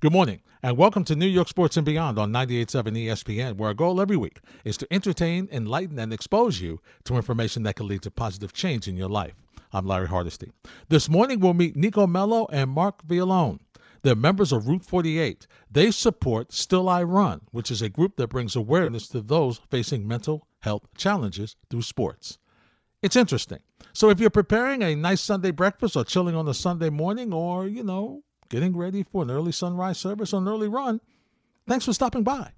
Good morning, and welcome to New York Sports and Beyond on 98.7 ESPN, where our goal every week is to entertain, enlighten, and expose you to information that can lead to positive change in your life. I'm Larry Hardesty. This morning, we'll meet Nico Mello and Mark Villalone. They're members of Route 48. They support Still I Run, which is a group that brings awareness to those facing mental health challenges through sports. It's interesting. So if you're preparing a nice Sunday breakfast or chilling on a Sunday morning or, you know, getting ready for an early sunrise service or an early run, thanks for stopping by.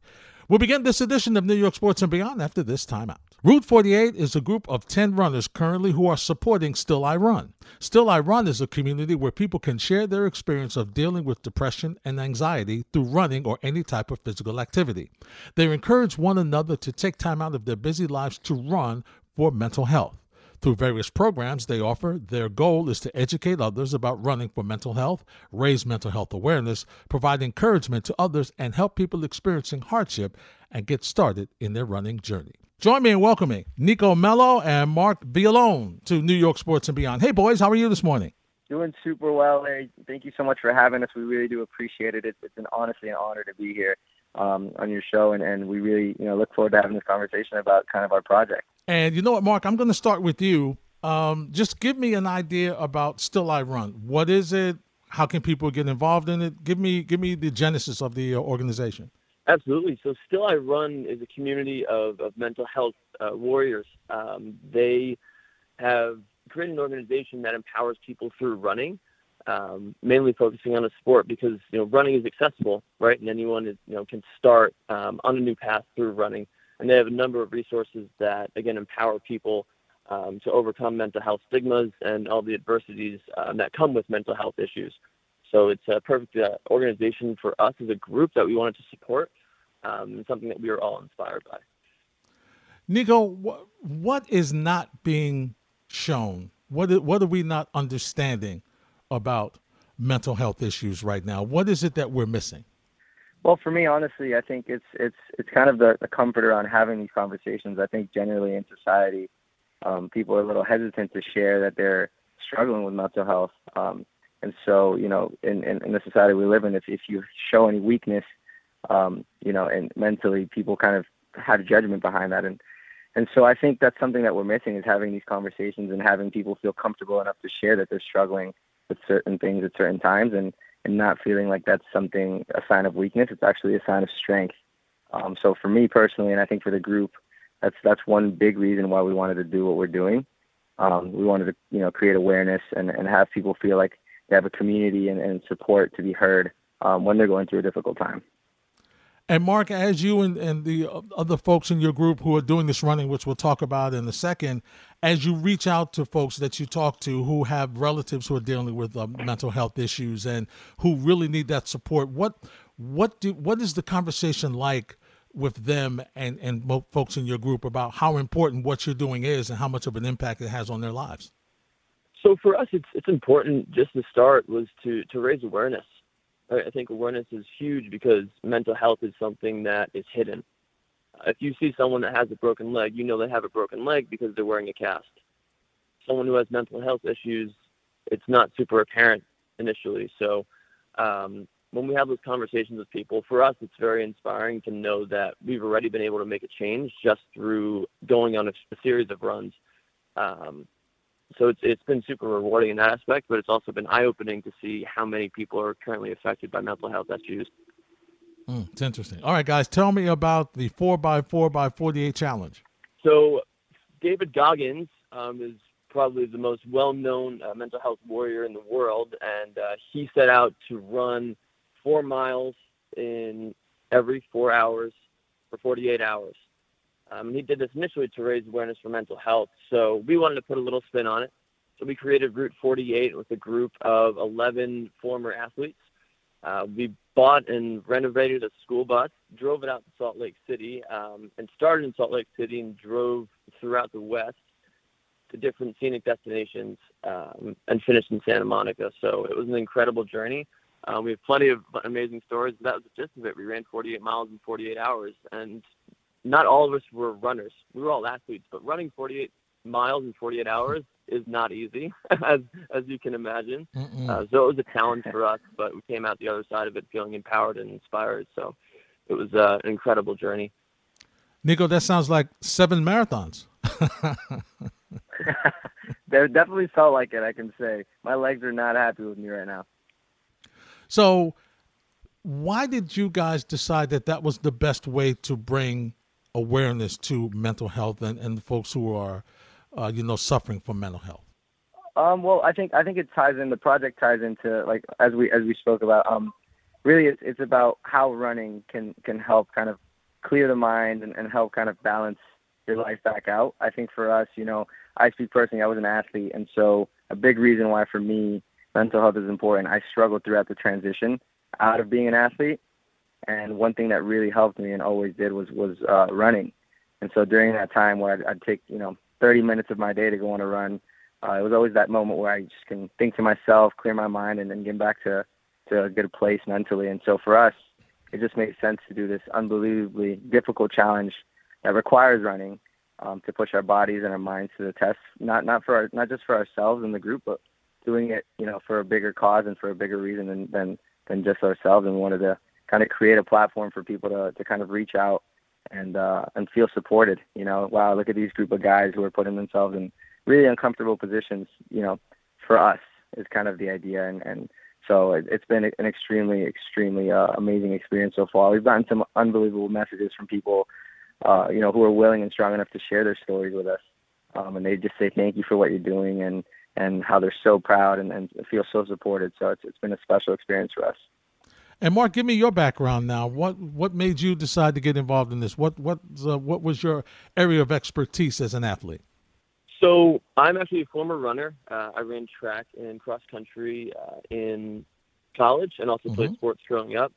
We'll begin this edition of New York Sports and Beyond after this timeout. Route 48 is a group of 10 runners currently who are supporting Still I Run. Still I Run is a community where people can share their experience of dealing with depression and anxiety through running or any type of physical activity. They encourage one another to take time out of their busy lives to run for mental health. Through various programs they offer, their goal is to educate others about running for mental health, raise mental health awareness, provide encouragement to others, and help people experiencing hardship and get started in their running journey. Join me in welcoming Nico Mello and Mark Villalone to New York Sports and Beyond. Hey, boys, how are you this morning? Doing super well, Larry. Thank you so much for having us. We really do appreciate it. It's, it's an honestly an honor to be here um, on your show, and, and we really you know look forward to having this conversation about kind of our project. And you know what, Mark, I'm going to start with you. Um, just give me an idea about Still I Run. What is it? How can people get involved in it? Give me give me the genesis of the uh, organization. Absolutely. So, Still I Run is a community of, of mental health uh, warriors. Um, they have created an organization that empowers people through running, um, mainly focusing on a sport because you know running is accessible, right? And anyone is, you know can start um, on a new path through running. And they have a number of resources that again empower people um, to overcome mental health stigmas and all the adversities um, that come with mental health issues. So it's a perfect uh, organization for us as a group that we wanted to support, um, and something that we are all inspired by. Nico, wh- what is not being shown? What what are we not understanding about mental health issues right now? What is it that we're missing? Well, for me, honestly, I think it's it's it's kind of the, the comfort around having these conversations. I think generally in society, um, people are a little hesitant to share that they're struggling with mental health. Um, and so, you know, in, in, in the society we live in, if, if you show any weakness, um, you know, and mentally, people kind of have a judgment behind that. And and so I think that's something that we're missing is having these conversations and having people feel comfortable enough to share that they're struggling with certain things at certain times and, and not feeling like that's something, a sign of weakness. It's actually a sign of strength. Um, so for me personally, and I think for the group, that's, that's one big reason why we wanted to do what we're doing. Um, we wanted to, you know, create awareness and, and have people feel like they have a community and, and support to be heard um, when they're going through a difficult time. And Mark, as you and, and the other folks in your group who are doing this running, which we'll talk about in a second, as you reach out to folks that you talk to who have relatives who are dealing with uh, mental health issues and who really need that support, what what do what is the conversation like with them and and folks in your group about how important what you're doing is and how much of an impact it has on their lives? So for us, it's it's important just to start was to to raise awareness I think awareness is huge because mental health is something that is hidden. If you see someone that has a broken leg, you know they have a broken leg because they're wearing a cast. Someone who has mental health issues, it's not super apparent initially. So um, when we have those conversations with people, for us, it's very inspiring to know that we've already been able to make a change just through going on a, a series of runs. Um, so it's it's been super rewarding in that aspect, but it's also been eye opening to see how many people are currently affected by mental health issues. Mm, it's interesting. All right, guys, tell me about the four by four by forty eight challenge. So, David Goggins um, is probably the most well known uh, mental health warrior in the world, and uh, he set out to run four miles in every four hours for 48 hours. Um, he did this initially to raise awareness for mental health. So we wanted to put a little spin on it. So we created Route 48 with a group of 11 former athletes. Uh, we bought and renovated a school bus, drove it out to Salt Lake City, um, and started in Salt Lake City and drove throughout the West to different scenic destinations um, and finished in Santa Monica. So it was an incredible journey. Uh, we have plenty of amazing stories. That was the gist of it. We ran 48 miles in 48 hours, and not all of us were runners. We were all athletes, but running 48 miles in 48 hours is not easy, as as you can imagine. Uh, so it was a challenge for us, but we came out the other side of it feeling empowered and inspired. So it was uh, an incredible journey. Nico, that sounds like seven marathons. they definitely felt like it. I can say my legs are not happy with me right now. So, why did you guys decide that that was the best way to bring awareness to mental health and, and folks who are, uh, you know, suffering from mental health? Um, well, I think I think it ties in. The project ties into like as we as we spoke about. Um, really, it's it's about how running can can help kind of clear the mind and, and help kind of balance your life back out. I think for us, you know, I speak personally. I was an athlete, and so a big reason why for me mental health is important. I struggled throughout the transition out of being an athlete, and one thing that really helped me and always did was was uh, running. And so during that time where I'd, I'd take you know 30 minutes of my day to go on a run, uh, it was always that moment where I just can think to myself, clear my mind, and then get back to to a good place mentally. And so for us, it just makes sense to do this unbelievably difficult challenge that requires running um, to push our bodies and our minds to the test. Not not for our, not just for ourselves and the group, but doing it you know for a bigger cause and for a bigger reason than than, than just ourselves. And we wanted to kind of create a platform for people to to kind of reach out and uh, and feel supported. You know, wow, look at these group of guys who are putting themselves in really uncomfortable positions. You know, for us is kind of the idea, and and so it, has been an extremely extremely uh, amazing experience so far. We've gotten some unbelievable messages from people, uh, you know, who are willing and strong enough to share their stories with us, um, and they just say thank you for what you're doing and and how they're so proud and, and feel so supported. So it's it's been a special experience for us. And Mark, give me your background now. What what made you decide to get involved in this? What what uh, what was your area of expertise as an athlete? So I'm actually a former runner. Uh, I ran track and cross country uh, in college, and also mm-hmm. played sports growing up.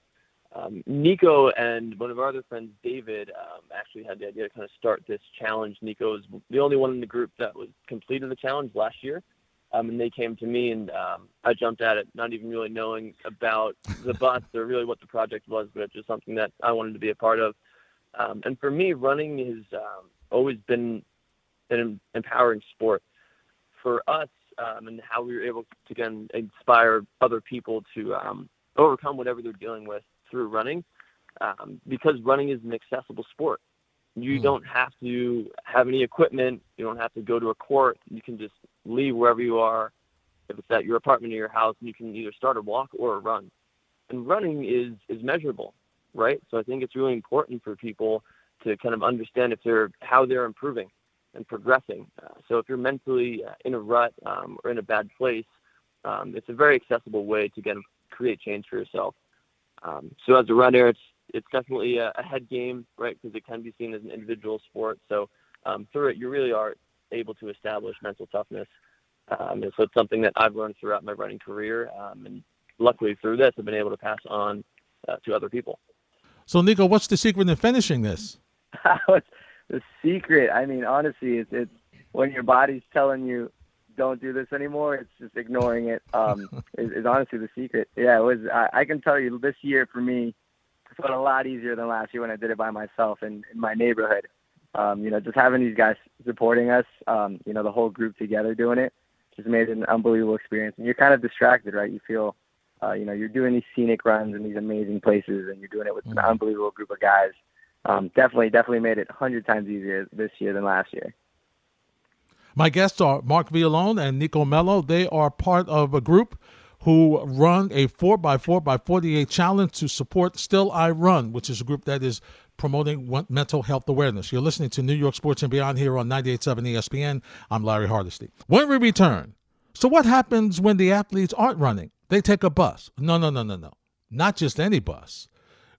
Um, Nico and one of our other friends, David, um, actually had the idea to kind of start this challenge. Nico was the only one in the group that was completed the challenge last year. Um, and they came to me, and um, I jumped at it, not even really knowing about the bus or really what the project was, but it's just something that I wanted to be a part of. Um, and for me, running has um, always been an empowering sport. For us, um, and how we were able to again inspire other people to um, overcome whatever they're dealing with through running, because running is an accessible sport. You mm. don't have to have any equipment. You don't have to go to a court. You can just leave wherever you are, if it's at your apartment or your house, and you can either start a walk or a run. And running is is measurable, right? So I think it's really important for people to kind of understand if they're how they're improving and progressing. Uh, so if you're mentally uh, in a rut um, or in a bad place, um, it's a very accessible way to get create change for yourself. Um, so as a runner, it's it's definitely a, a head game, right? Because it can be seen as an individual sport. So um, through it, you really are able to establish mental toughness. Um, and so it's something that I've learned throughout my running career. Um, and luckily through this, I've been able to pass on uh, to other people. So, Nico, what's the secret in finishing this? the secret, I mean, honestly, it's, it's when your body's telling you don't do this anymore. It's just ignoring it. Um, is, is honestly the secret. Yeah, it was. I, I can tell you, this year for me, felt a lot easier than last year when I did it by myself in, in my neighborhood um, you know, just having these guys supporting us, um, you know, the whole group together doing it just made it an unbelievable experience. And you're kind of distracted, right? You feel, uh, you know, you're doing these scenic runs in these amazing places and you're doing it with an mm-hmm. unbelievable group of guys. Um, definitely, definitely made it 100 times easier this year than last year. My guests are Mark Villalone and Nico Mello. They are part of a group who run a 4x4 by 48 challenge to support Still I Run, which is a group that is promoting mental health awareness. You're listening to New York Sports and Beyond here on 98.7 ESPN. I'm Larry Hardesty. When we return, so what happens when the athletes aren't running? They take a bus. No, no, no, no, no. Not just any bus.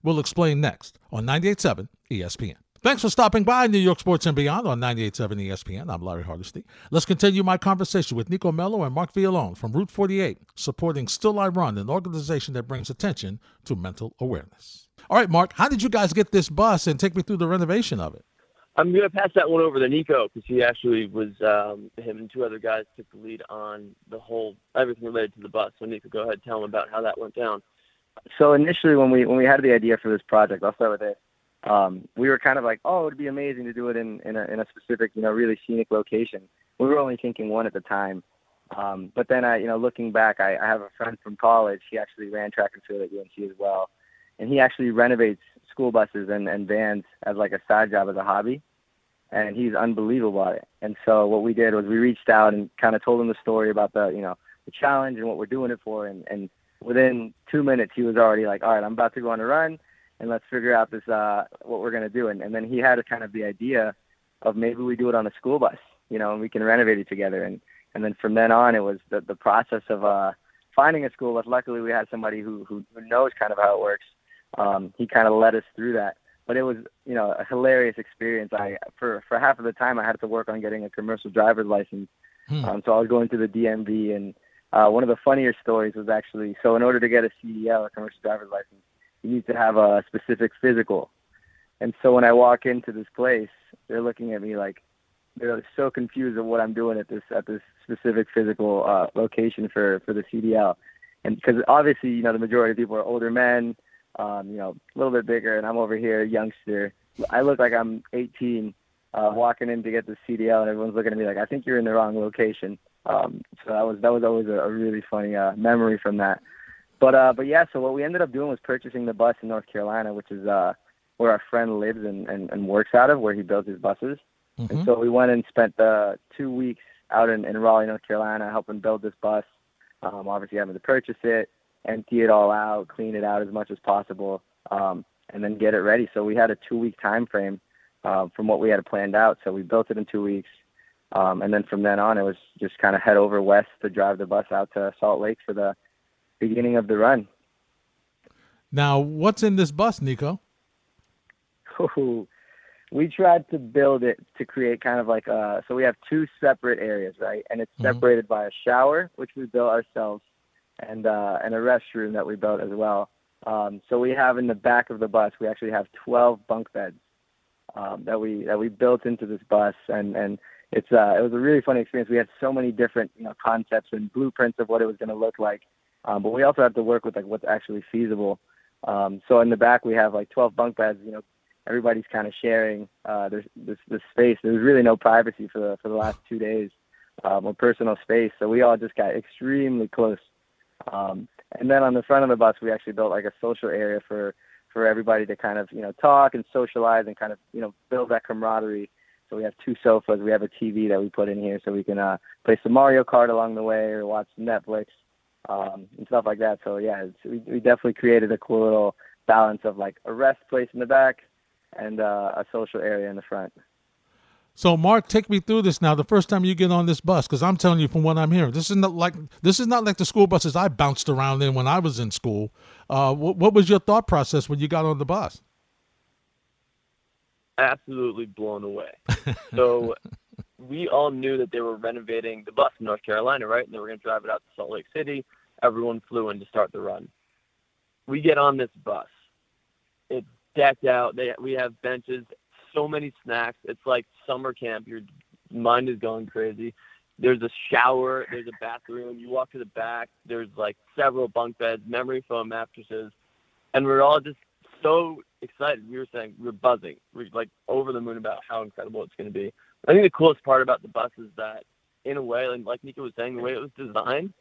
We'll explain next on 98.7 ESPN. Thanks for stopping by New York Sports and Beyond on 98.7 ESPN. I'm Larry Hardesty. Let's continue my conversation with Nico Mello and Mark Villalone from Route 48, supporting Still I Run, an organization that brings attention to mental awareness. All right, Mark, how did you guys get this bus and take me through the renovation of it? I'm going to pass that one over to Nico because he actually was, um, him and two other guys took the lead on the whole, everything related to the bus. So, Nico, go ahead and tell him about how that went down. So, initially, when we when we had the idea for this project, I'll start with it. Um, we were kind of like, oh, it'd be amazing to do it in in a, in a specific, you know, really scenic location. we were only thinking one at the time. Um, but then I, you know, looking back, I, I have a friend from college. He actually ran track and field at UNC as well, and he actually renovates school buses and, and vans as like a side job as a hobby. And he's unbelievable at it. And so what we did was we reached out and kind of told him the story about the, you know, the challenge and what we're doing it for. And, and within two minutes, he was already like, all right, I'm about to go on a run and let's figure out this, uh, what we're going to do. And, and then he had a kind of the idea of maybe we do it on a school bus, you know, and we can renovate it together. And, and then from then on, it was the, the process of, uh, finding a school bus. Luckily we had somebody who, who, who knows kind of how it works um, he kind of led us through that. But it was, you know, a hilarious experience. I for for half of the time I had to work on getting a commercial driver's license. Hmm. Um, so I was going to the DMV, and uh, one of the funnier stories was actually so in order to get a CDL, a commercial driver's license, you need to have a specific physical. And so when I walk into this place, they're looking at me like they're so confused of what I'm doing at this at this specific physical uh, location for for the CDL. And because obviously, you know, the majority of people are older men, um, you know, a little bit bigger, and I'm over here, youngster. I look like I'm 18, uh, walking in to get the CDL, and everyone's looking at me like, I think you're in the wrong location. Um, so that was that was always a, a really funny uh, memory from that. But uh, but yeah, so what we ended up doing was purchasing the bus in North Carolina, which is uh, where our friend lives and, and, and works out of, where he builds his buses. Mm-hmm. And so we went and spent the two weeks out in, in Raleigh, North Carolina, helping build this bus. Um, obviously having to purchase it, empty it all out, clean it out as much as possible, um, and then get it ready. So we had a two week time frame uh, from what we had planned out. So we built it in two weeks. Um, and then from then on, it was just kind of head over west to drive the bus out to Salt Lake for the beginning of the run. Now, what's in this bus, Nico? Ooh, we tried to build it to create kind of like a. So we have two separate areas, right? And it's mm-hmm. separated by a shower, which we built ourselves, and uh, and a restroom that we built as well. Um, so we have in the back of the bus, we actually have 12 bunk beds um, that we that we built into this bus, and and it's uh, it was a really funny experience. We had so many different you know concepts and blueprints of what it was going to look like, um, but we also had to work with like what's actually feasible. Um, so in the back we have like 12 bunk beds. You know, everybody's kind of sharing uh, this this space. There was really no privacy for the for the last two days, um, or personal space. So we all just got extremely close um, and then on the front of the bus, we actually built like a social area for for everybody to kind of you know talk and socialize and kind of you know build that camaraderie. So we have two sofas. We have a TV that we put in here so we can uh, play some Mario Kart along the way or watch Netflix um, and stuff like that. So yeah, it's, we, we definitely created a cool little balance of like a rest place in the back and uh, a social area in the front. So, Mark, take me through this now. The first time you get on this bus, because I'm telling you from what I'm hearing, this is not like this is not like the school buses I bounced around in when I was in school. Uh, what, what was your thought process when you got on the bus? Absolutely blown away. so, we all knew that they were renovating the bus in North Carolina, right? And they were going to drive it out to Salt Lake City. Everyone flew in to start the run. We get on this bus. It's decked out. They, we have benches so many snacks. It's like summer camp. Your mind is going crazy. There's a shower. There's a bathroom. You walk to the back. There's like several bunk beds, memory foam mattresses, and we're all just so excited. We were saying we are buzzing. We're like over the moon about how incredible it's going to be. I think the coolest part about the bus is that, in a way, like Nico was saying, the way it was designed,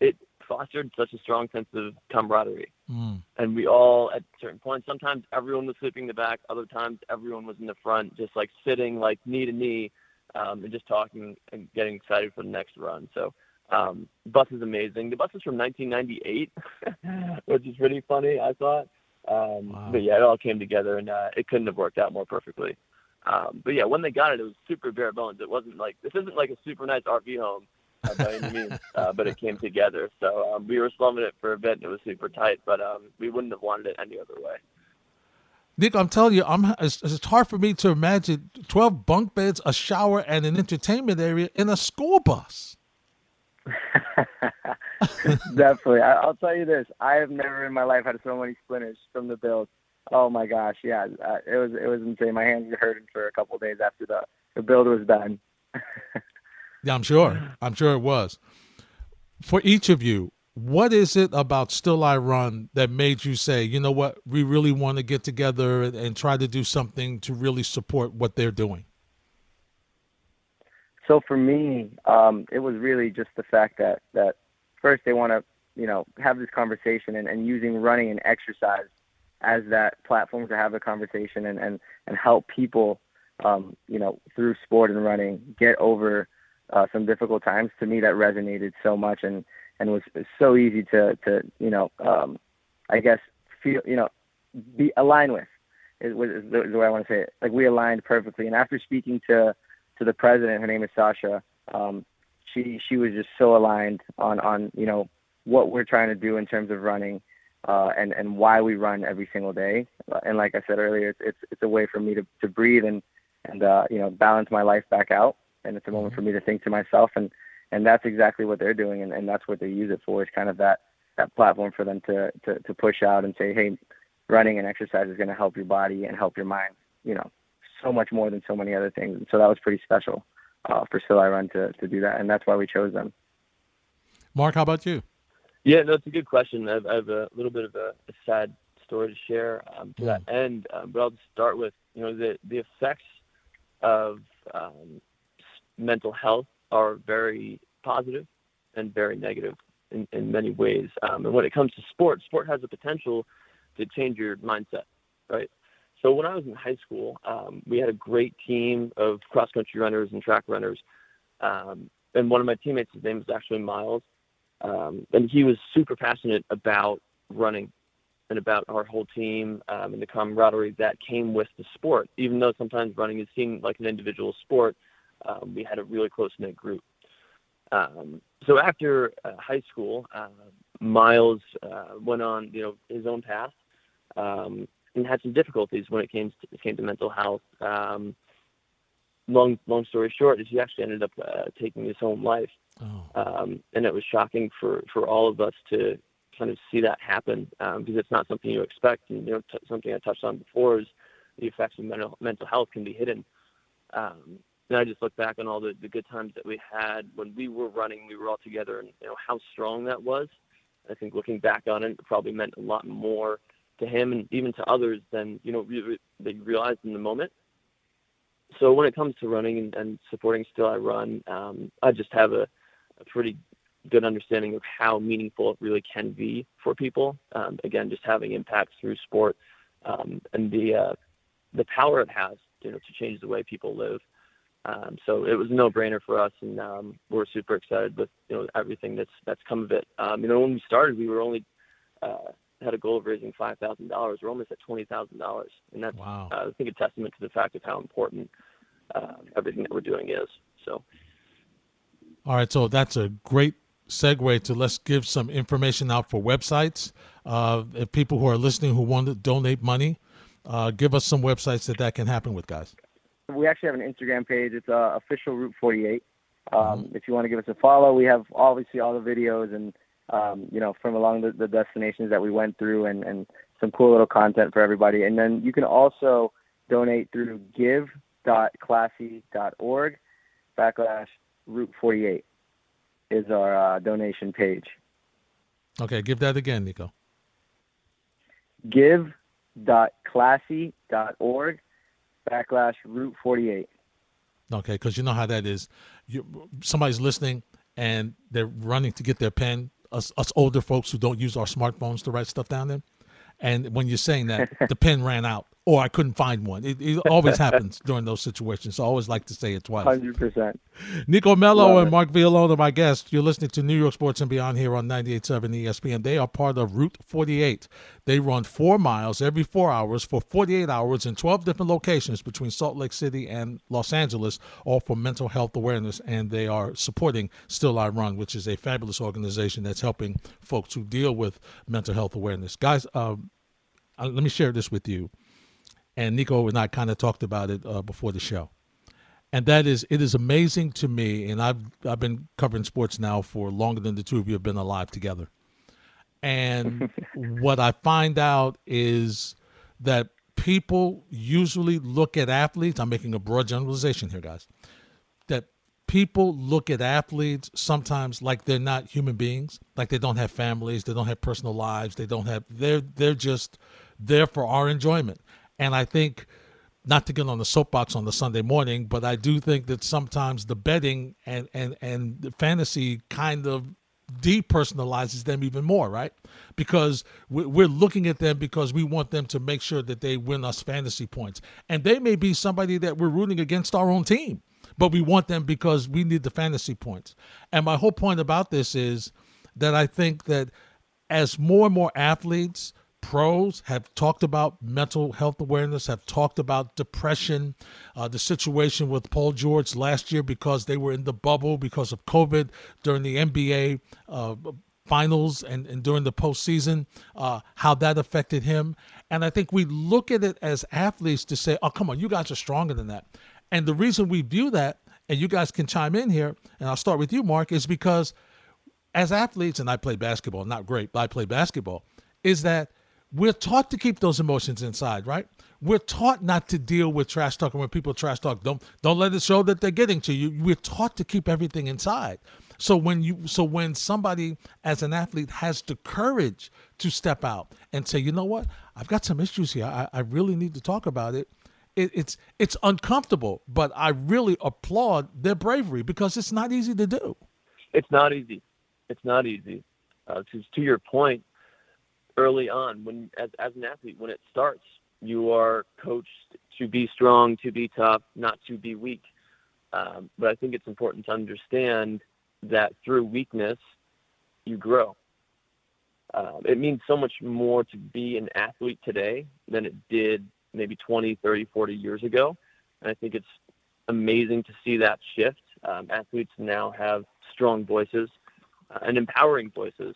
it fostered such a strong sense of camaraderie. Mm. And we all, at certain points, sometimes everyone was sleeping in the back, other times everyone was in the front, just like sitting like knee to knee, um, and just talking and getting excited for the next run. So um, the bus is amazing. The bus is from 1998, which is pretty funny, I thought. Um, wow. But yeah, it all came together, and uh, it couldn't have worked out more perfectly. Um, but yeah, when they got it, it was super bare bones. It wasn't like this isn't like a super nice RV home uh, by any means, uh, but it came together. So um, we were slumming it for a bit. And it was super tight, but um, we wouldn't have wanted it any other way. Nick, I'm telling you, I'm it's, it's hard for me to imagine 12 bunk beds, a shower, and an entertainment area in a school bus. Definitely. I, will tell you this: I have never in my life had so many splinters from the build. Oh my gosh, yeah, uh, it was it was insane. My hands were hurting for a couple of days after the the build was done. Yeah, I'm sure. I'm sure it was. For each of you, what is it about Still I Run that made you say, you know what, we really want to get together and, and try to do something to really support what they're doing? so for me, um, it was really just the fact that that first they want to you know have this conversation and, and using running and exercise as that platform to have a conversation and and and help people um, you know through sport and running get over uh, some difficult times. To me, that resonated so much and and was so easy to to you know um, I guess feel you know be aligned with is, is the, is the way I want to say it. Like we aligned perfectly. And after speaking to to the president, her name is Sasha. Um, she she was just so aligned on on you know what we're trying to do in terms of running uh, and and why we run every single day. And like I said earlier, it's it's, it's a way for me to to breathe and and uh, you know balance my life back out. And it's a moment for me to think to myself and and that's exactly what they're doing and, and that's what they use it for. Is kind of that that platform for them to to to push out and say, hey, running and exercise is going to help your body and help your mind. You know, so much more than so many other things. And so that was pretty special uh, for Still I Run to to do that, and that's why we chose them. Mark, how about you? Yeah, no, it's a good question. I have, I have a little bit of a, a sad story to share um, to that end, uh, but I'll just start with you know the the effects of um, mental health are very positive and very negative in, in many ways. Um, and when it comes to sport, sport has the potential to change your mindset, right? So when I was in high school, um, we had a great team of cross country runners and track runners. Um, and one of my teammates, his name was actually Miles, um, and he was super passionate about running and about our whole team um, and the camaraderie that came with the sport. Even though sometimes running is seen like an individual sport, um, we had a really close knit group. Um, so after uh, high school, uh, Miles uh, went on, you know, his own path um, and had some difficulties when it came to, it came to mental health. Um, long long story short is he actually ended up uh, taking his own life, oh. um, and it was shocking for for all of us to kind of see that happen um, because it's not something you expect. And you know, t- something I touched on before is the effects of mental mental health can be hidden. Um, and I just look back on all the, the good times that we had when we were running, we were all together, and you know how strong that was. I think looking back on it, it probably meant a lot more to him and even to others than you know they realized in the moment. So when it comes to running and, and supporting Still I Run, um, I just have a, a, pretty good understanding of how meaningful it really can be for people. Um, again, just having impacts through sport um, and the uh, the power it has, you know, to change the way people live. Um, so it was a no-brainer for us, and um, we're super excited with you know everything that's that's come of it. Um, you know, when we started, we were only uh, had a goal of raising five thousand dollars. We're almost at twenty thousand dollars, and that's wow. uh, I think a testament to the fact of how important uh, everything that we're doing is. So, all right, so that's a great segue to let's give some information out for websites. Uh, if people who are listening who want to donate money, uh, give us some websites that that can happen with, guys we actually have an Instagram page. It's uh, official Route 48. Um, mm-hmm. If you want to give us a follow, we have obviously all the videos and um, you know from along the, the destinations that we went through and, and some cool little content for everybody. And then you can also donate through give.classy.org backlash Route 48 is our uh, donation page. Okay, give that again, Nico. Give.classy.org backlash Route 48. Okay, because you know how that is. You, somebody's listening and they're running to get their pen. Us, us older folks who don't use our smartphones to write stuff down there, and when you're saying that the pen ran out, or I couldn't find one. It, it always happens during those situations. So I always like to say it twice. Hundred percent. Nico Mello and Mark Villalona, my guests. You're listening to New York Sports and Beyond here on 98.7 ESPN. They are part of Route 48. They run four miles every four hours for 48 hours in 12 different locations between Salt Lake City and Los Angeles, all for mental health awareness. And they are supporting Still I Run, which is a fabulous organization that's helping folks who deal with mental health awareness. Guys, uh, let me share this with you and Nico and I kind of talked about it uh, before the show. And that is, it is amazing to me, and I've I've been covering sports now for longer than the two of you have been alive together. And what I find out is that people usually look at athletes. I'm making a broad generalization here, guys. That people look at athletes sometimes like they're not human beings, like they don't have families, they don't have personal lives, they don't have. They're they're just there for our enjoyment. And I think not to get on the soapbox on the Sunday morning, but I do think that sometimes the betting and and and the fantasy kind of depersonalizes them even more, right? Because we're looking at them because we want them to make sure that they win us fantasy points, and they may be somebody that we're rooting against our own team, but we want them because we need the fantasy points. And my whole point about this is that I think that as more and more athletes pros have talked about mental health awareness, have talked about depression, uh, the situation with Paul George last year because they were in the bubble because of COVID during the NBA uh, finals and, and during the postseason, uh, how that affected him. And I think we look at it as athletes to say, oh, come on, you guys are stronger than that. And the reason we view that, and you guys can chime in here, and I'll start with you, Mark, is because as athletes, and I play basketball, not great, but I play basketball, is that – we're taught to keep those emotions inside, right? We're taught not to deal with trash talking when people trash talk, don't don't let it show that they're getting to you. We're taught to keep everything inside. So when you so when somebody as an athlete has the courage to step out and say, you know what, I've got some issues here. I, I really need to talk about it. it. It's it's uncomfortable, but I really applaud their bravery because it's not easy to do. It's not easy. It's not easy. Uh, to, to your point, early on when as, as an athlete when it starts you are coached to be strong to be tough not to be weak. Um, but i think it's important to understand that through weakness you grow. Uh, it means so much more to be an athlete today than it did maybe 20 30 40 years ago. And i think it's amazing to see that shift. Um, athletes now have strong voices uh, and empowering voices.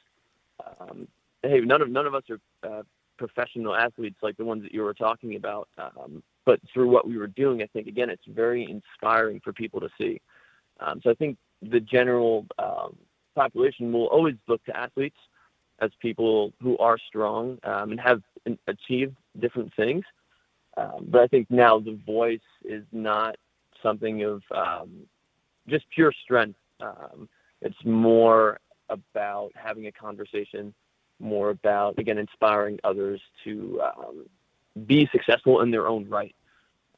Um, hey, none of none of us are uh, professional athletes like the ones that you were talking about. Um, but through what we were doing, I think again, it's very inspiring for people to see. Um, so I think the general um, population will always look to athletes as people who are strong um, and have achieved different things. Um, but I think now the voice is not something of um, just pure strength. it's more about having a conversation more about again inspiring others to um, be successful in their own right.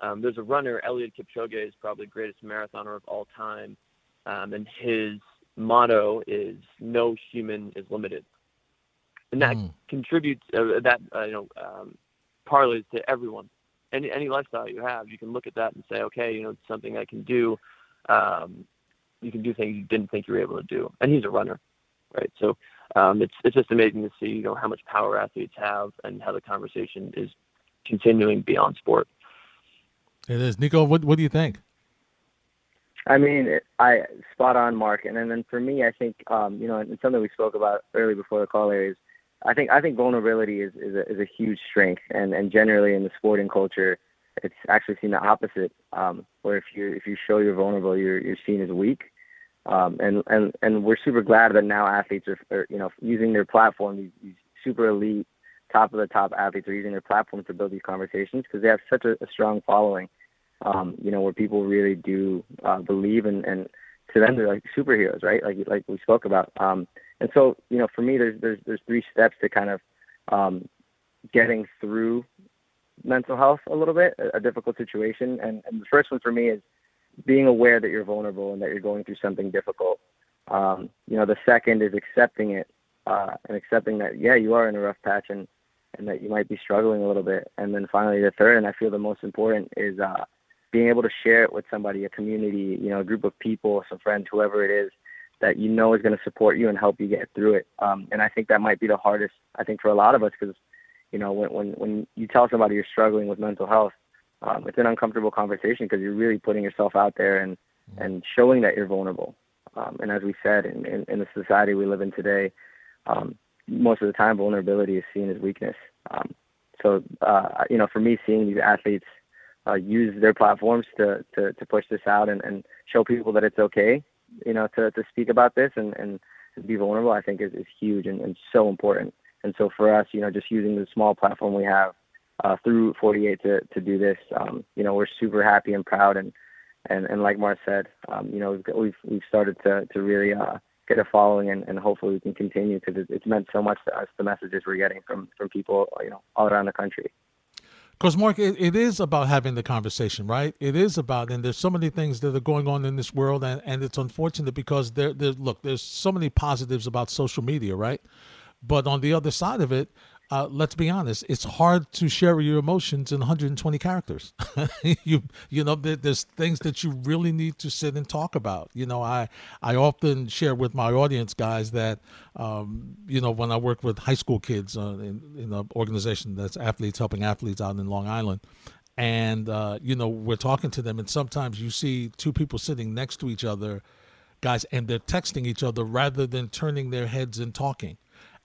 Um, there's a runner, Eliud Kipchoge, is probably the greatest marathoner of all time, um, and his motto is "No human is limited," and that mm. contributes uh, that uh, you know um, parlays to everyone. Any any lifestyle you have, you can look at that and say, okay, you know, it's something I can do. Um, you can do things you didn't think you were able to do, and he's a runner, right? So um, it's it's just amazing to see you know how much power athletes have and how the conversation is continuing beyond sport. It is, Nico. What what do you think? I mean, I spot on, Mark. And then, then for me, I think um, you know, and something we spoke about early before the call is, I think I think vulnerability is is a, is a huge strength, and and generally in the sporting culture, it's actually seen the opposite. Um, where if you if you show you're vulnerable, you're you're seen as weak. Um, and, and, and we're super glad that now athletes are, are you know, using their platform, these, these super elite, top of the top athletes are using their platform to build these conversations because they have such a, a strong following, um, you know, where people really do uh, believe and, and to them they're like superheroes, right? Like, like we spoke about. Um, and so, you know, for me, there's, there's, there's three steps to kind of um, getting through mental health a little bit, a, a difficult situation. And, and the first one for me is being aware that you're vulnerable and that you're going through something difficult. Um, you know, the second is accepting it uh, and accepting that yeah, you are in a rough patch and and that you might be struggling a little bit. And then finally, the third, and I feel the most important, is uh, being able to share it with somebody, a community, you know, a group of people, some friends, whoever it is, that you know is going to support you and help you get through it. Um, and I think that might be the hardest, I think, for a lot of us, because you know, when when when you tell somebody you're struggling with mental health, um, it's an uncomfortable conversation because you're really putting yourself out there and mm-hmm. and showing that you're vulnerable. Um, and as we said, in, in, in, the society we live in today, um, most of the time vulnerability is seen as weakness. Um, so uh, you know, for me, seeing these athletes uh, use their platforms to, to, to push this out and, and show people that it's okay, you know, to, to speak about this and, and be vulnerable, I think is, is huge and, and so important. And so for us, you know, just using the small platform we have uh, through 48 to, to do this. Um, you know, we're super happy and proud, and and, and like Mark said, um, you know, we've, we've we've started to to really uh, get a following, and, and hopefully we can continue because it's meant so much to us the messages we're getting from from people, you know, all around the country. Because Mark, it, it is about having the conversation, right? It is about, and there's so many things that are going on in this world, and, and it's unfortunate because there, there, look, there's so many positives about social media, right? But on the other side of it, uh, let's be honest, it's hard to share your emotions in 120 characters. you you know there, there's things that you really need to sit and talk about. You know, I I often share with my audience guys that um, you know when I work with high school kids uh, in, in an organization that's athletes helping athletes out in Long Island, and uh, you know we're talking to them, and sometimes you see two people sitting next to each other, guys, and they're texting each other rather than turning their heads and talking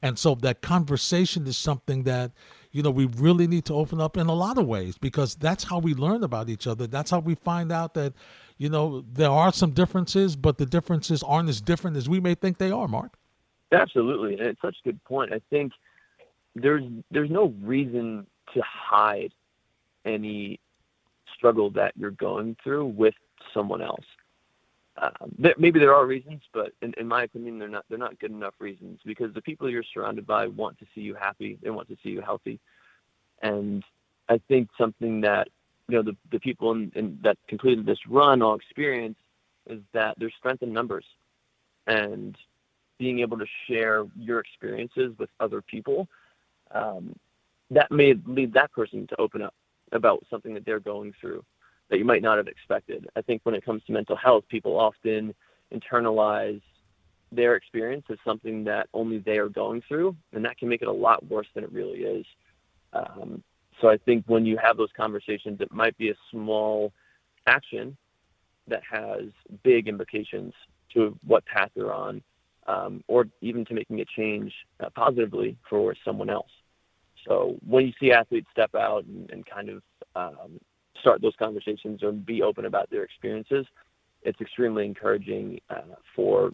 and so that conversation is something that, you know, we really need to open up in a lot of ways because that's how we learn about each other. That's how we find out that, you know, there are some differences, but the differences aren't as different as we may think they are, Mark. Absolutely. And it's such a good point. I think there's there's no reason to hide any struggle that you're going through with someone else. Um, maybe there are reasons, but in, in my opinion, they're not they're not good enough reasons because the people you're surrounded by want to see you happy. They want to see you healthy, and I think something that you know the the people in, in, that completed this run all experience is that there's strength in numbers, and being able to share your experiences with other people, um, that may lead that person to open up about something that they're going through that you might not have expected. I think when it comes to mental health, people often internalize their experience as something that only they are going through, and that can make it a lot worse than it really is. Um, so I think when you have those conversations, it might be a small action that has big implications to what path you're on, um, or even to making a change uh, positively for someone else. So when you see athletes step out and, and kind of um, start those conversations and be open about their experiences, it's extremely encouraging uh, for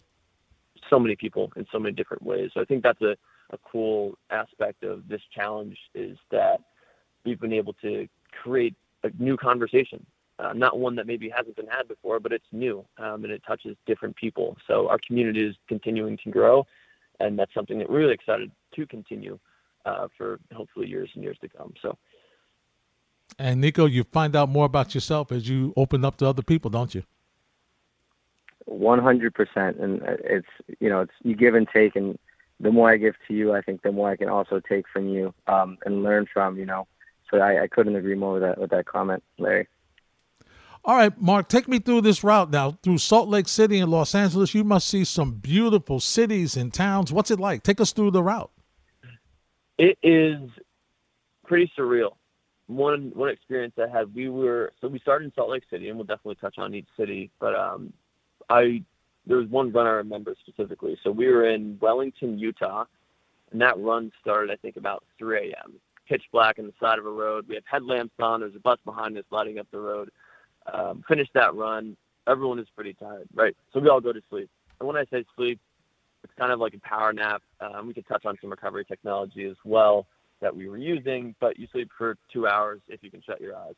so many people in so many different ways. So I think that's a, a cool aspect of this challenge is that we've been able to create a new conversation, uh, not one that maybe hasn't been had before, but it's new um, and it touches different people. So our community is continuing to grow, and that's something that we're really excited to continue uh, for hopefully years and years to come. So and Nico, you find out more about yourself as you open up to other people, don't you? One hundred percent, and it's you know it's you give and take, and the more I give to you, I think the more I can also take from you um, and learn from. You know, so I, I couldn't agree more with that with that comment, Larry. All right, Mark, take me through this route now through Salt Lake City and Los Angeles. You must see some beautiful cities and towns. What's it like? Take us through the route. It is pretty surreal one one experience I had, we were so we started in Salt Lake City, and we'll definitely touch on each city. But um, I there was one run I remember specifically. So we were in Wellington, Utah, and that run started I think about 3 a.m. Pitch black on the side of a road. We had headlamps on. There's a bus behind us lighting up the road. Um, finished that run. Everyone is pretty tired, right? So we all go to sleep. And when I say sleep, it's kind of like a power nap. Um, we could touch on some recovery technology as well that we were using, but you sleep for two hours if you can shut your eyes.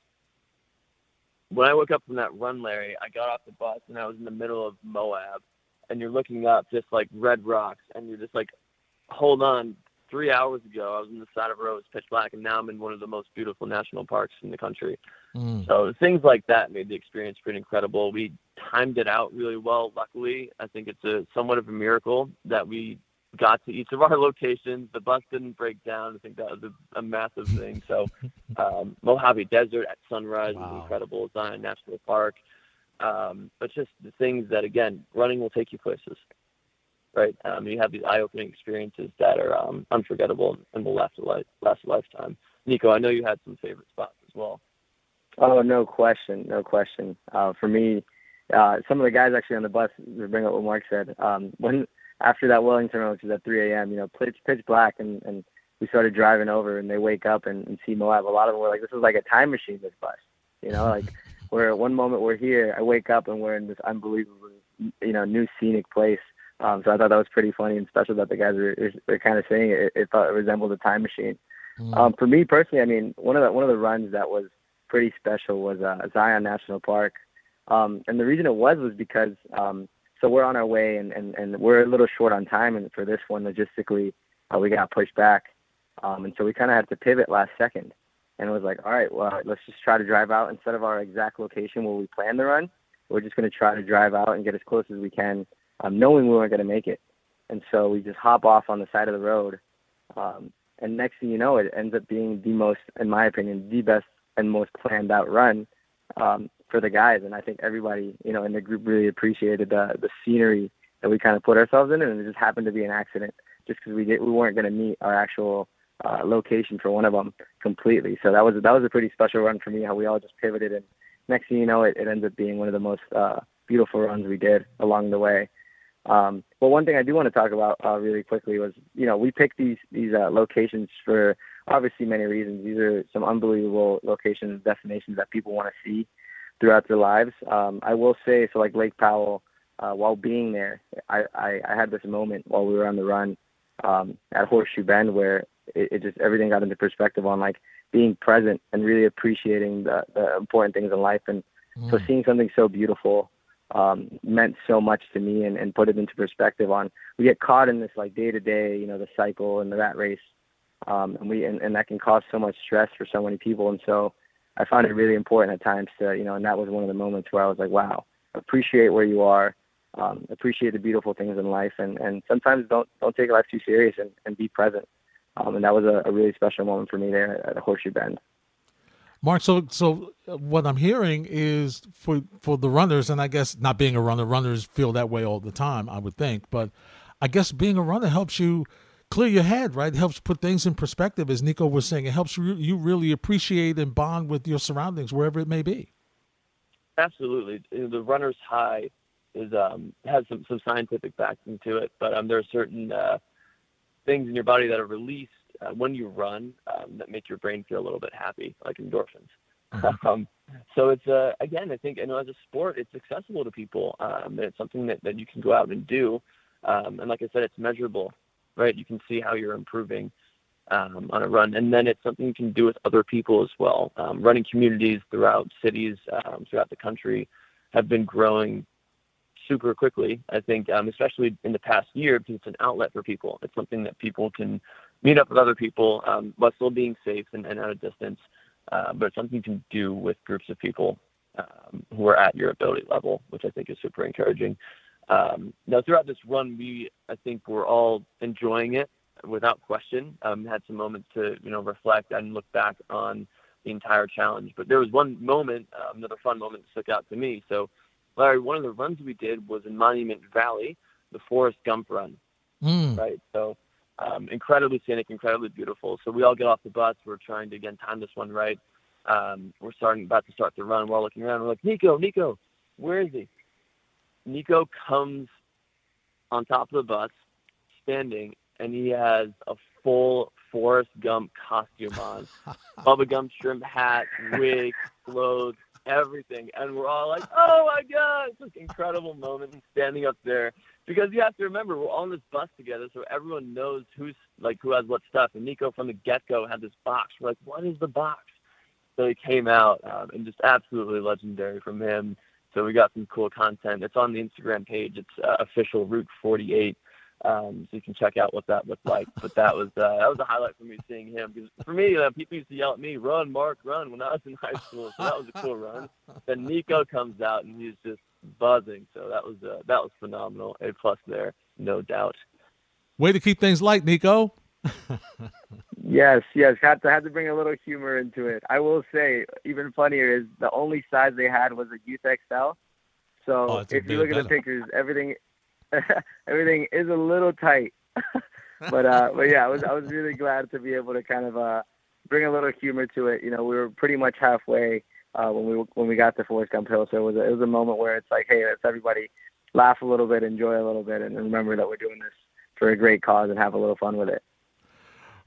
When I woke up from that run, Larry, I got off the bus and I was in the middle of Moab, and you're looking up just like red rocks, and you're just like, hold on. Three hours ago, I was in the side of a road, it's pitch black, and now I'm in one of the most beautiful national parks in the country. Mm. So things like that made the experience pretty incredible. We timed it out really well. Luckily, I think it's a somewhat of a miracle that we got to each of our locations. The bus didn't break down. I think that was a, a massive thing. So, um, Mojave Desert at sunrise wow. was incredible. Zion National Park. Um, but just the things that, again, running will take you places, right? Um, you have these eye-opening experiences that are um, unforgettable and will last a, li- last a lifetime. Nico, I know you had some favorite spots as well. Oh, no question, no question. Uh, for me, uh, some of the guys actually on the bus, to bring up what Mark said, um, when after that Wellington run, which was at 3 a.m., you know, pitch pitch black, and and we started driving over, and they wake up and, and see Moab. A lot of them were like, "This is like a time machine. This bus." You know, like where at one moment we're here, I wake up and we're in this unbelievable, you know, new scenic place. Um, so I thought that was pretty funny and special that the guys were, were kind of saying it. It, thought it resembled a time machine. Mm. Um, for me personally, I mean, one of the one of the runs that was pretty special was uh, Zion National Park, um, and the reason it was was because um, so we're on our way, and, and, and we're a little short on time. And for this one, logistically, uh, we got pushed back, um, and so we kind of had to pivot last second. and it was like, all right, well, let's just try to drive out instead of our exact location where we planned the run. We're just going to try to drive out and get as close as we can, um, knowing we weren't going to make it. And so we just hop off on the side of the road. Um, and next thing you know, it ends up being the most, in my opinion, the best and most planned out run um, for the guys. And I think everybody, you know, in the group really appreciated the the scenery that we kind of put ourselves in, and it just happened to be an accident, just because we did, we weren't going to meet our actual uh, location for one of them completely. So that was that was a pretty special run for me. How we all just pivoted, and next thing you know, it, it ends up being one of the most uh, beautiful runs we did along the way. Um, but one thing I do want to talk about uh, really quickly was, you know, we picked these these uh, locations for obviously many reasons. These are some unbelievable locations, destinations that people want to see throughout their lives. Um, I will say, so like Lake Powell, uh, while being there, I, I, I had this moment while we were on the run um, at Horseshoe Bend where it, it just everything got into perspective on like being present and really appreciating the, the important things in life. And mm. so seeing something so beautiful um, meant so much to me and, and put it into perspective on we get caught in this like day to day, you know, the cycle and the rat race. Um, and we, and, and that can cause so much stress for so many people. And so I found it really important at times to, you know, and that was one of the moments where I was like, wow, appreciate where you are, um, appreciate the beautiful things in life, and, and sometimes don't don't take life too serious and, and be present. Um, and that was a, a really special moment for me there at Horseshoe Bend. Mark, so so what I'm hearing is for for the runners, and I guess not being a runner, runners feel that way all the time. I would think, but I guess being a runner helps you clear your head, right? It helps put things in perspective, as Nico was saying. It helps you, you really appreciate and bond with your surroundings, wherever it may be. Absolutely, the runner's high is um, has some some scientific backing to it, but um, there are certain uh, things in your body that are released uh, when you run um, that make your brain feel a little bit happy, like endorphins. Mm-hmm. Um, so it's uh, again, I think you know as a sport, it's accessible to people. Um, it's something that, that you can go out and do, um, and like I said, it's measurable, right? You can see how you're improving um, on a run, and then it's something you can do with other people as well. Um, running communities throughout cities, um, throughout the country, have been growing super quickly. I think, um, especially in the past year, because it's an outlet for people. It's something that people can meet up with other people um, while still being safe and, and at a distance. Uh, but it's something you can do with groups of people um, who are at your ability level, which I think is super encouraging. Um, now, throughout this run, we I think we're all enjoying it without question. Um, had some moments to you know reflect and look back on the entire challenge. But there was one moment, uh, another fun moment that stuck out to me. So, Larry, one of the runs we did was in Monument Valley, the Forrest Gump run. Mm. Right. So um, incredibly scenic, incredibly beautiful. So we all get off the bus. We're trying to again time this one right. Um, we're starting about to start the run. We're all looking around. We're like, Nico, Nico, where is he? Nico comes on top of the bus, standing, and he has a full Forrest Gump costume on, Bubba Gump shrimp hat, wig, clothes, everything. And we're all like, oh my God, it's this incredible moment standing up there because you have to remember we're all on this bus together, so everyone knows who's like who has what stuff. And Nico from the get go had this box. We're like, what is the box? So he came out um, and just absolutely legendary from him. So we got some cool content. It's on the Instagram page. It's uh, official Route 48. Um, so you can check out what that looked like. But that was uh, that was a highlight for me seeing him because for me, uh, people used to yell at me, "Run, Mark, run!" when I was in high school. So that was a cool run. Then Nico comes out and he's just buzzing. So that was uh, that was phenomenal. A plus there, no doubt. Way to keep things light, Nico. yes, yes. Had to had to bring a little humor into it. I will say, even funnier is the only size they had was a youth XL. So oh, if you look at the pictures, everything everything is a little tight. but uh, but yeah, I was I was really glad to be able to kind of uh, bring a little humor to it. You know, we were pretty much halfway uh, when we when we got to Forrest Gump Hill. So it was a, it was a moment where it's like, hey, let's everybody laugh a little bit, enjoy a little bit, and remember that we're doing this for a great cause and have a little fun with it.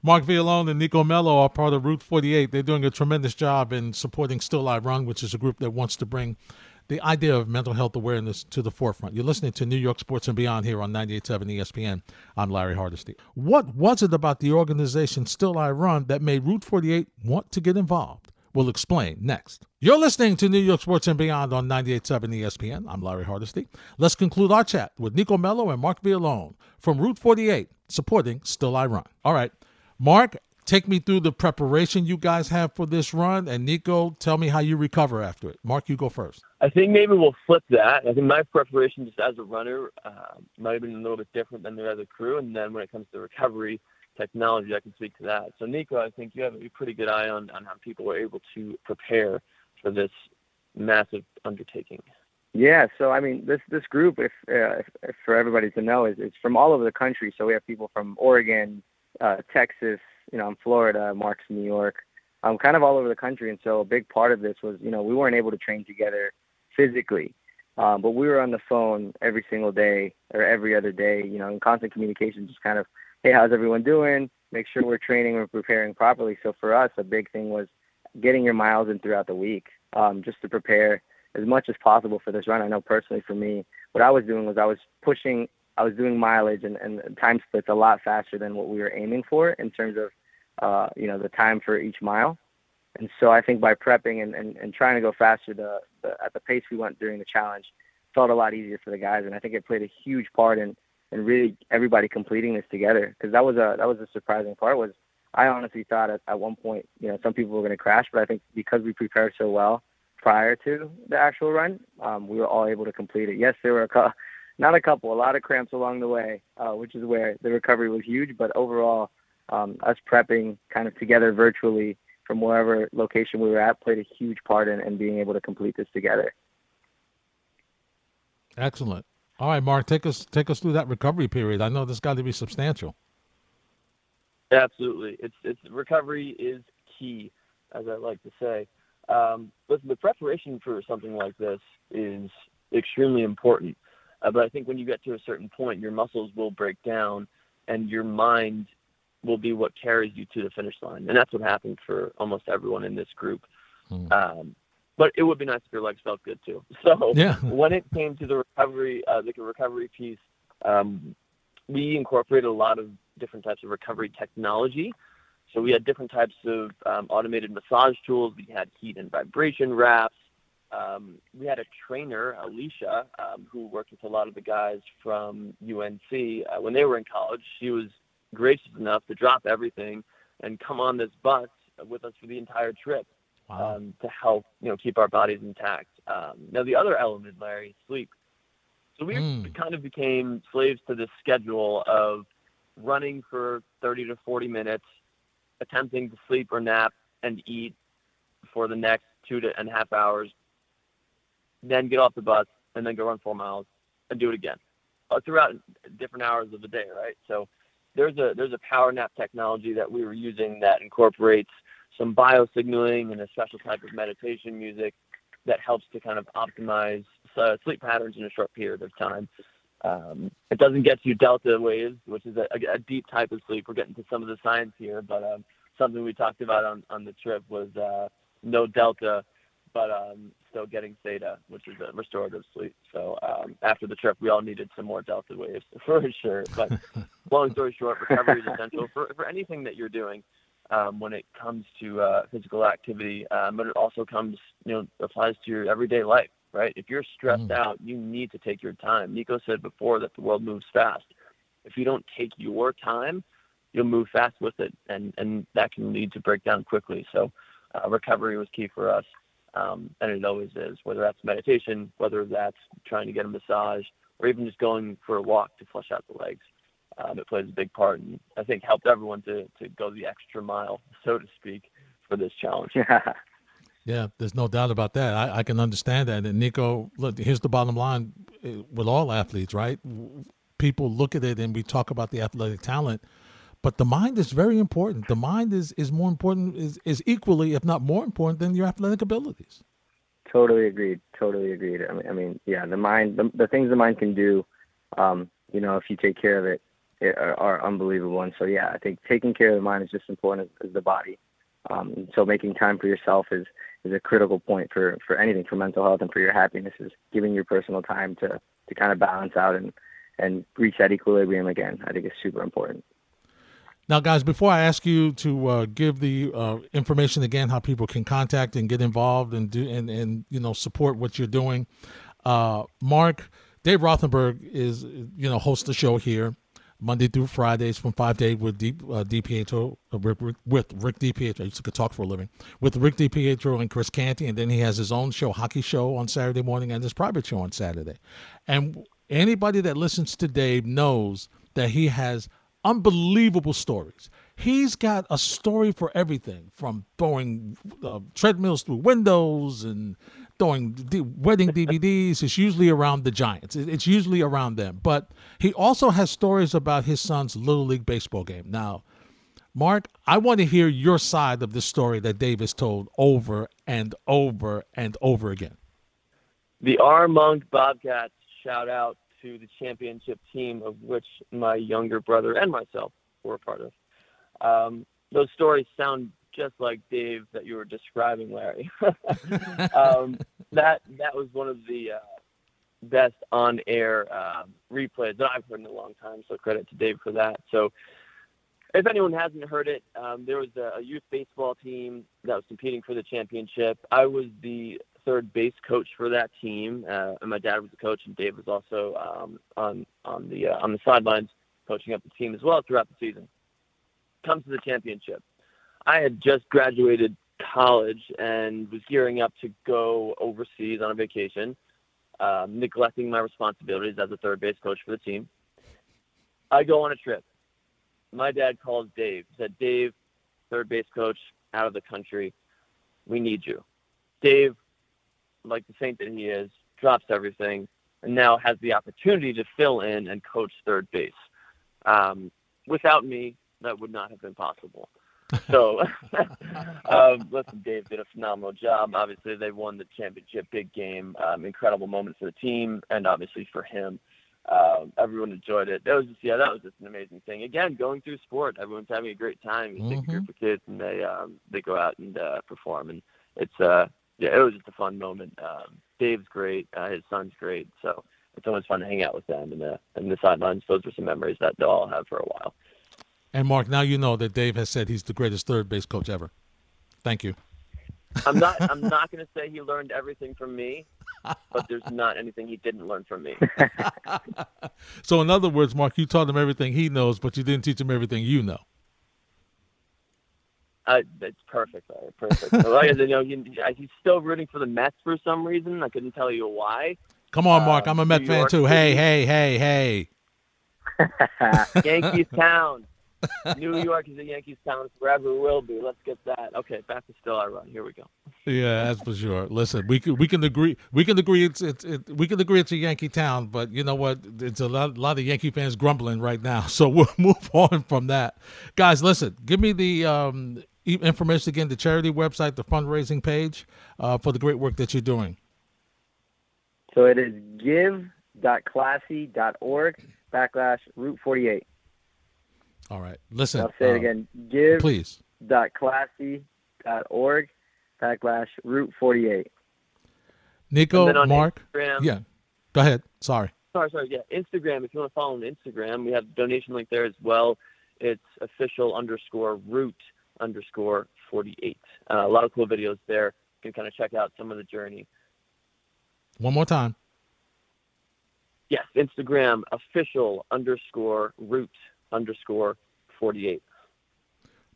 Mark Villalone and Nico Mello are part of Route 48. They're doing a tremendous job in supporting Still Alive Run, which is a group that wants to bring the idea of mental health awareness to the forefront. You're listening to New York Sports and Beyond here on 98.7 ESPN. I'm Larry Hardesty. What was it about the organization Still I Run that made Route 48 want to get involved? We'll explain next. You're listening to New York Sports and Beyond on 98.7 ESPN. I'm Larry Hardesty. Let's conclude our chat with Nico Mello and Mark Villalone from Route 48, supporting Still I Run. All right, Mark, take me through the preparation you guys have for this run, and Nico, tell me how you recover after it. Mark, you go first. I think maybe we'll flip that. I think my preparation just as a runner uh, might have been a little bit different than the other crew, and then when it comes to recovery technology, I can speak to that. So, Nico, I think you have a pretty good eye on, on how people were able to prepare for this massive undertaking. Yeah, so I mean, this this group, if, uh, if, if for everybody to know, is it's from all over the country. So we have people from Oregon, uh, Texas, you know, I'm Florida, Mark's New York, I'm kind of all over the country. And so a big part of this was, you know, we weren't able to train together physically, um, but we were on the phone every single day or every other day, you know, in constant communication, just kind of, hey, how's everyone doing? Make sure we're training and preparing properly. So for us, a big thing was getting your miles in throughout the week, um, just to prepare as much as possible for this run. I know personally for me, what I was doing was I was pushing I was doing mileage and, and time splits a lot faster than what we were aiming for in terms of, uh, you know, the time for each mile. And so I think by prepping and, and, and trying to go faster the, the, at the pace we went during the challenge felt a lot easier for the guys. And I think it played a huge part in, in really everybody completing this together. Cause that was a, that was a surprising part was I honestly thought at, at one point, you know, some people were going to crash, but I think because we prepared so well prior to the actual run, um, we were all able to complete it. Yes, there were a, not a couple, a lot of cramps along the way, uh, which is where the recovery was huge. But overall, um, us prepping kind of together virtually from wherever location we were at played a huge part in, in being able to complete this together. Excellent. All right, Mark, take us take us through that recovery period. I know this got to be substantial. Absolutely, it's it's recovery is key, as I like to say. Um, listen, the preparation for something like this is extremely important. Uh, but I think when you get to a certain point, your muscles will break down, and your mind will be what carries you to the finish line. And that's what happened for almost everyone in this group. Hmm. Um, but it would be nice if your legs felt good too. So yeah. when it came to the recovery, uh, the recovery piece, um, we incorporated a lot of different types of recovery technology. So we had different types of um, automated massage tools. We had heat and vibration wraps um, we had a trainer, Alicia, um, who worked with a lot of the guys from UNC uh, when they were in college. She was gracious enough to drop everything and come on this bus with us for the entire trip wow. um, to help you know keep our bodies intact. Um, now the other element, Larry, sleep. So we mm. kind of became slaves to this schedule of running for 30 to 40 minutes, attempting to sleep or nap and eat for the next two to and a half hours then get off the bus, and then go run four miles and do it again uh, throughout different hours of the day, right? So there's a there's a power nap technology that we were using that incorporates some biosignaling and a special type of meditation music that helps to kind of optimize uh, sleep patterns in a short period of time. Um, it doesn't get you delta waves, which is a, a, deep type of sleep. We're getting to some of the science here, but um, something we talked about on, on the trip was uh, no delta but um, still getting theta, which is a restorative sleep. So um, after the trip, we all needed some more delta waves for sure. But long story short, recovery is essential for, for anything that you're doing um, when it comes to uh, physical activity. Um, but it also comes, you know, applies to your everyday life, right? If you're stressed mm. out, you need to take your time. Nico said before that the world moves fast. If you don't take your time, you'll move fast with it, and and that can lead to breakdown quickly. So uh, recovery was key for us um, and it always is. Whether that's meditation, whether that's trying to get a massage, or even just going for a walk to flush out the legs, um, it plays a big part, and I think helped everyone to to go the extra mile, so to speak, for this challenge. Yeah. Yeah, there's no doubt about that. I, I can understand that. And Nico, look, here's the bottom line eh, with all athletes, right? People look at it and we talk about the athletic talent, but the mind is very important. The mind is is more important is is equally, if not more important, than your athletic abilities. Totally agreed. Totally agreed. I mean, I mean, yeah, the mind, the, the things the mind can do, um, you know, if you take care of it, it are, are, unbelievable. And so, yeah, I think taking care of the mind is just as important as, as the body. Um, so making time for yourself is is a critical point for for anything for mental health and for your happiness is giving your personal time to to kind of balance out and and reach that equilibrium again. I think is super important. Now, guys, before I ask you to uh, give the uh, information again, how people can contact and get involved and do and, and you know support what you're doing, uh, Mark Dave Rothenberg is you know hosts the show here. Monday through Fridays from 5 to 8 with D, uh, DiPietro, uh, with, with Rick DiPietro. I used to talk for a living. With Rick DiPietro and Chris Canty. And then he has his own show, Hockey Show, on Saturday morning and his private show on Saturday. And anybody that listens to Dave knows that he has unbelievable stories. He's got a story for everything from throwing uh, treadmills through windows and throwing d- wedding DVDs. It's usually around the Giants. It's usually around them. But he also has stories about his son's Little League baseball game. Now, Mark, I want to hear your side of the story that Davis told over and over and over again. The Armonk Bobcats shout out to the championship team of which my younger brother and myself were a part of. Um, those stories sound just like Dave that you were describing, Larry. um, that that was one of the uh, best on-air uh, replays that I've heard in a long time. So credit to Dave for that. So if anyone hasn't heard it, um, there was a, a, youth baseball team that was competing for the championship. I was the third base coach for that team, uh, and my dad was a coach, and Dave was also um, on on the uh, on the sidelines coaching up the team as well throughout the season. Comes to the championship. I had just graduated college and was gearing up to go overseas on a vacation, um, neglecting my responsibilities as a third base coach for the team. I go on a trip. My dad calls Dave. Said, "Dave, third base coach, out of the country. We need you." Dave, like the saint that he is, drops everything and now has the opportunity to fill in and coach third base. Um, without me, that would not have been possible. So, um, listen, Dave did a phenomenal job. Obviously, they won the championship, big game, um, incredible moment for the team, and obviously for him. Um, everyone enjoyed it. That was just yeah, that was just an amazing thing. Again, going through sport, everyone's having a great time. You mm-hmm. take a group of kids and they um, they go out and uh, perform, and it's uh yeah, it was just a fun moment. Um, Dave's great, uh, his son's great, so it's always fun to hang out with them and the and the sidelines. Those are some memories that they'll all have for a while. And Mark, now you know that Dave has said he's the greatest third base coach ever. Thank you. I'm not. I'm not going to say he learned everything from me, but there's not anything he didn't learn from me. so, in other words, Mark, you taught him everything he knows, but you didn't teach him everything you know. Uh, that's perfect. Perfect. So like I said, you know, he, he's still rooting for the Mets for some reason. I couldn't tell you why. Come on, Mark. Uh, I'm a Met fan too. Hey, hey, hey, hey. Yankees town. New York is a Yankees town. Forever will be. Let's get that. Okay, back to still I run. Here we go. Yeah, that's for sure. Listen, we can we can agree we can agree it's it's it, we can agree it's a Yankee town, but you know what? It's a lot, a lot of Yankee fans grumbling right now. So we'll move on from that, guys. Listen, give me the um, information again, the charity website, the fundraising page uh, for the great work that you're doing. So it is give.classy.org backslash Route 48. All right. Listen. I'll say it uh, again. Give. Please. Dot classy. Dot org. Backlash Route 48. Nico, Mark. Instagram, yeah. Go ahead. Sorry. Sorry, sorry. Yeah. Instagram. If you want to follow on Instagram, we have the donation link there as well. It's official underscore route underscore 48. Uh, a lot of cool videos there. You can kind of check out some of the journey. One more time. Yes, Instagram official underscore route underscore 48.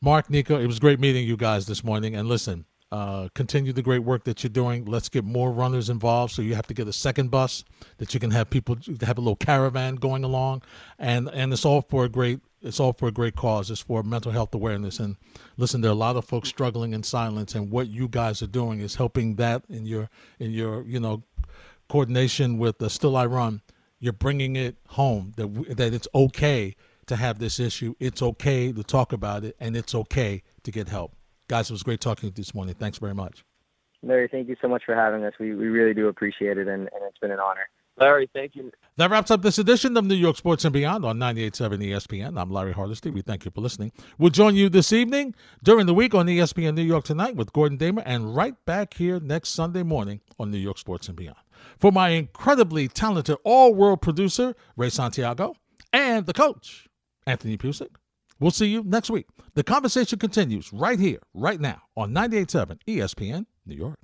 Mark, Nico, it was great meeting you guys this morning. And listen, uh, continue the great work that you're doing. Let's get more runners involved. So you have to get a second bus that you can have people have a little caravan going along, and and it's all for a great it's all for a great cause. It's for mental health awareness. And listen, there are a lot of folks struggling in silence, and what you guys are doing is helping that in your in your you know coordination with the Still I Run. You're bringing it home that that it's okay to have this issue. It's okay to talk about it, and it's okay to get help. Guys, it was great talking to you this morning. Thanks very much. Larry, thank you so much for having us. We, we really do appreciate it, and, and it's been an honor. Larry, thank you. That wraps up this edition of New York Sports and Beyond on 98.7 ESPN. I'm Larry Hardesty. We thank you for listening. We'll join you this evening during the week on ESPN New York Tonight with Gordon Damer and right back here next Sunday morning on New York Sports and Beyond. For my incredibly talented all-world producer, Ray Santiago, and the coach, Anthony Pusick. We'll see you next week. The conversation continues right here, right now on 98.7 ESPN New York.